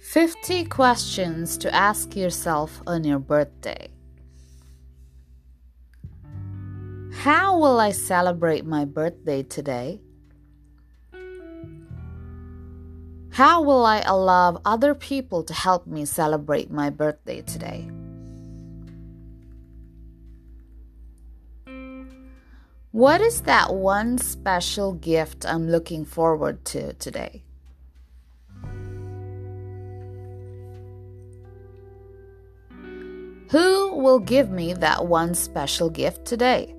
50 questions to ask yourself on your birthday. How will I celebrate my birthday today? How will I allow other people to help me celebrate my birthday today? What is that one special gift I'm looking forward to today? Who will give me that one special gift today?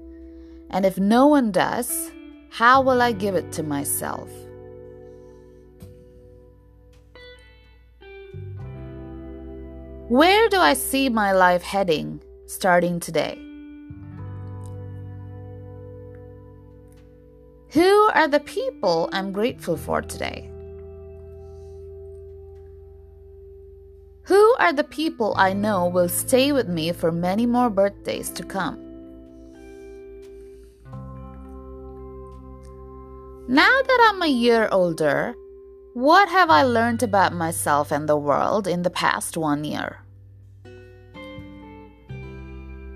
And if no one does, how will I give it to myself? Where do I see my life heading starting today? Who are the people I'm grateful for today? Are the people I know will stay with me for many more birthdays to come? Now that I'm a year older, what have I learned about myself and the world in the past one year?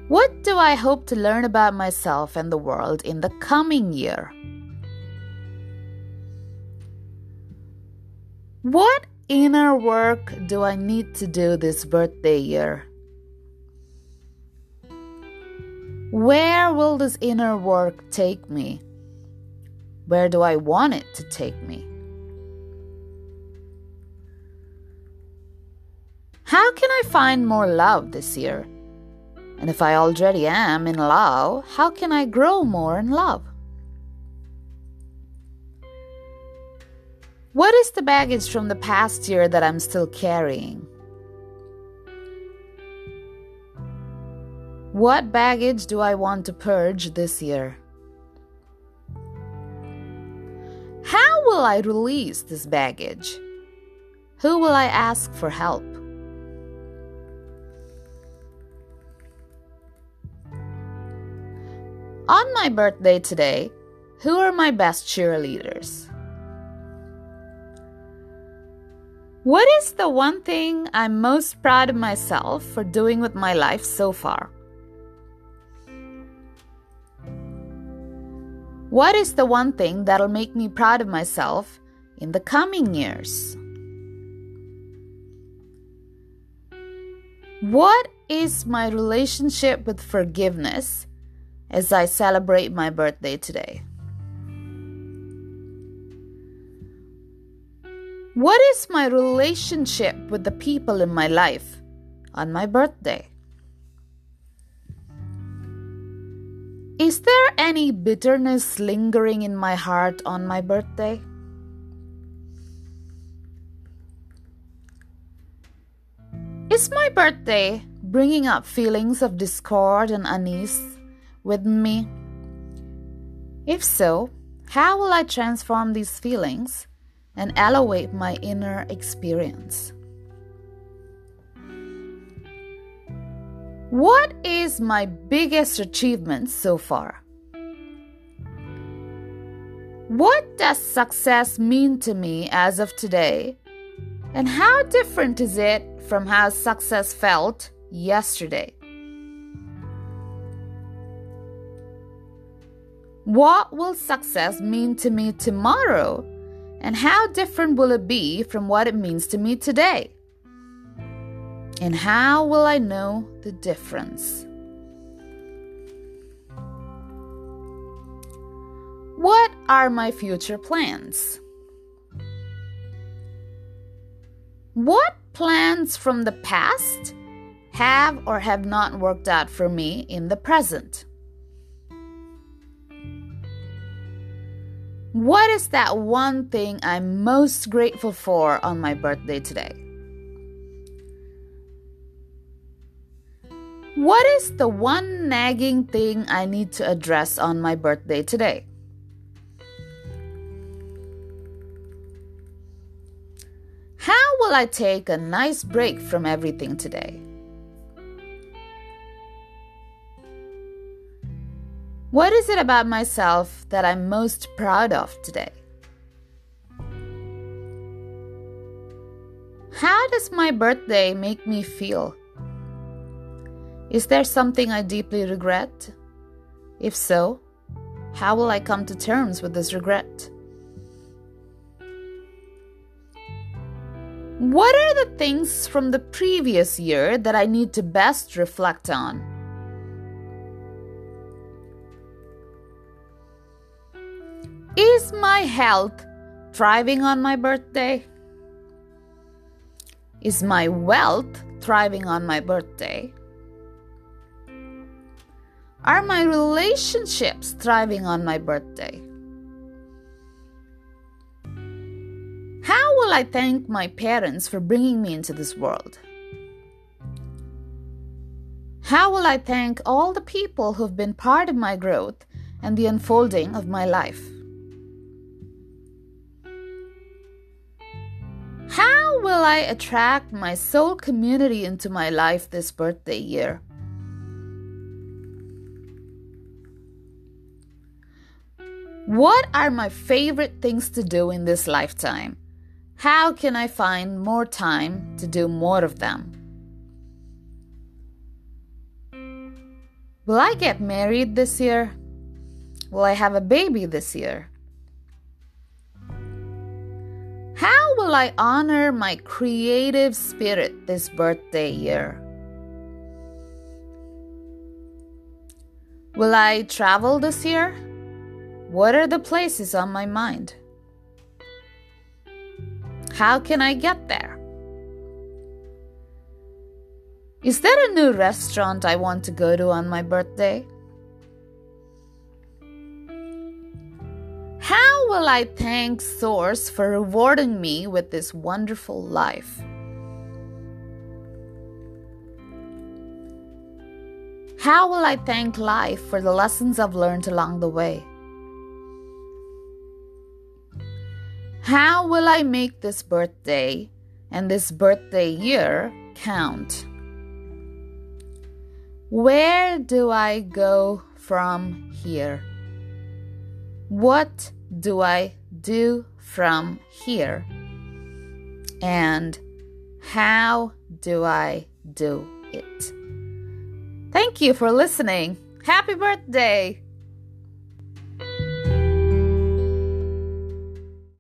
What do I hope to learn about myself and the world in the coming year? What inner work do I need to do this birthday year? Where will this inner work take me? Where do I want it to take me? How can I find more love this year? And if I already am in love, how can I grow more in love? What is the baggage from the past year that I'm still carrying? What baggage do I want to purge this year? How will I release this baggage? Who will I ask for help? On my birthday today, who are my best cheerleaders? What is the one thing I'm most proud of myself for doing with my life so far? What is the one thing that'll make me proud of myself in the coming years? What is my relationship with forgiveness as I celebrate my birthday today? What is my relationship with the people in my life on my birthday? Is there any bitterness lingering in my heart on my birthday? Is my birthday bringing up feelings of discord and unease within me? If so, how will I transform these feelings and elevate my inner experience. What is my biggest achievement so far? What does success mean to me as of today? And how different is it from how success felt yesterday? What will success mean to me tomorrow and how different will it be from what it means to me today? And how will I know the difference? What are my future plans? What plans from the past have or have not worked out for me in the present? What is that one thing I'm most grateful for on my birthday today? What is the one nagging thing I need to address on my birthday today? How will I take a nice break from everything today? What is it about myself that I'm most proud of today? How does my birthday make me feel? Is there something I deeply regret? If so, how will I come to terms with this regret? What are the things from the previous year that I need to best reflect on? Is my health thriving on my birthday? Is my wealth thriving on my birthday? Are my relationships thriving on my birthday? How will I thank my parents for bringing me into this world? How will I thank all the people who've been part of my growth and the unfolding of my life? Will I attract my soul community into my life this birthday year? What are my favorite things to do in this lifetime? How can I find more time to do more of them? Will I get married this year? Will I have a baby this year? Will I honor my creative spirit this birthday year? Will I travel this year? What are the places on my mind? How can I get there? Is there a new restaurant I want to go to on my birthday? Will I thank Source for rewarding me with this wonderful life? How will I thank life for the lessons I've learned along the way? How will I make this birthday and this birthday year count? Where do I go from here? What do I do from here? And how do I do it? Thank you for listening. Happy birthday!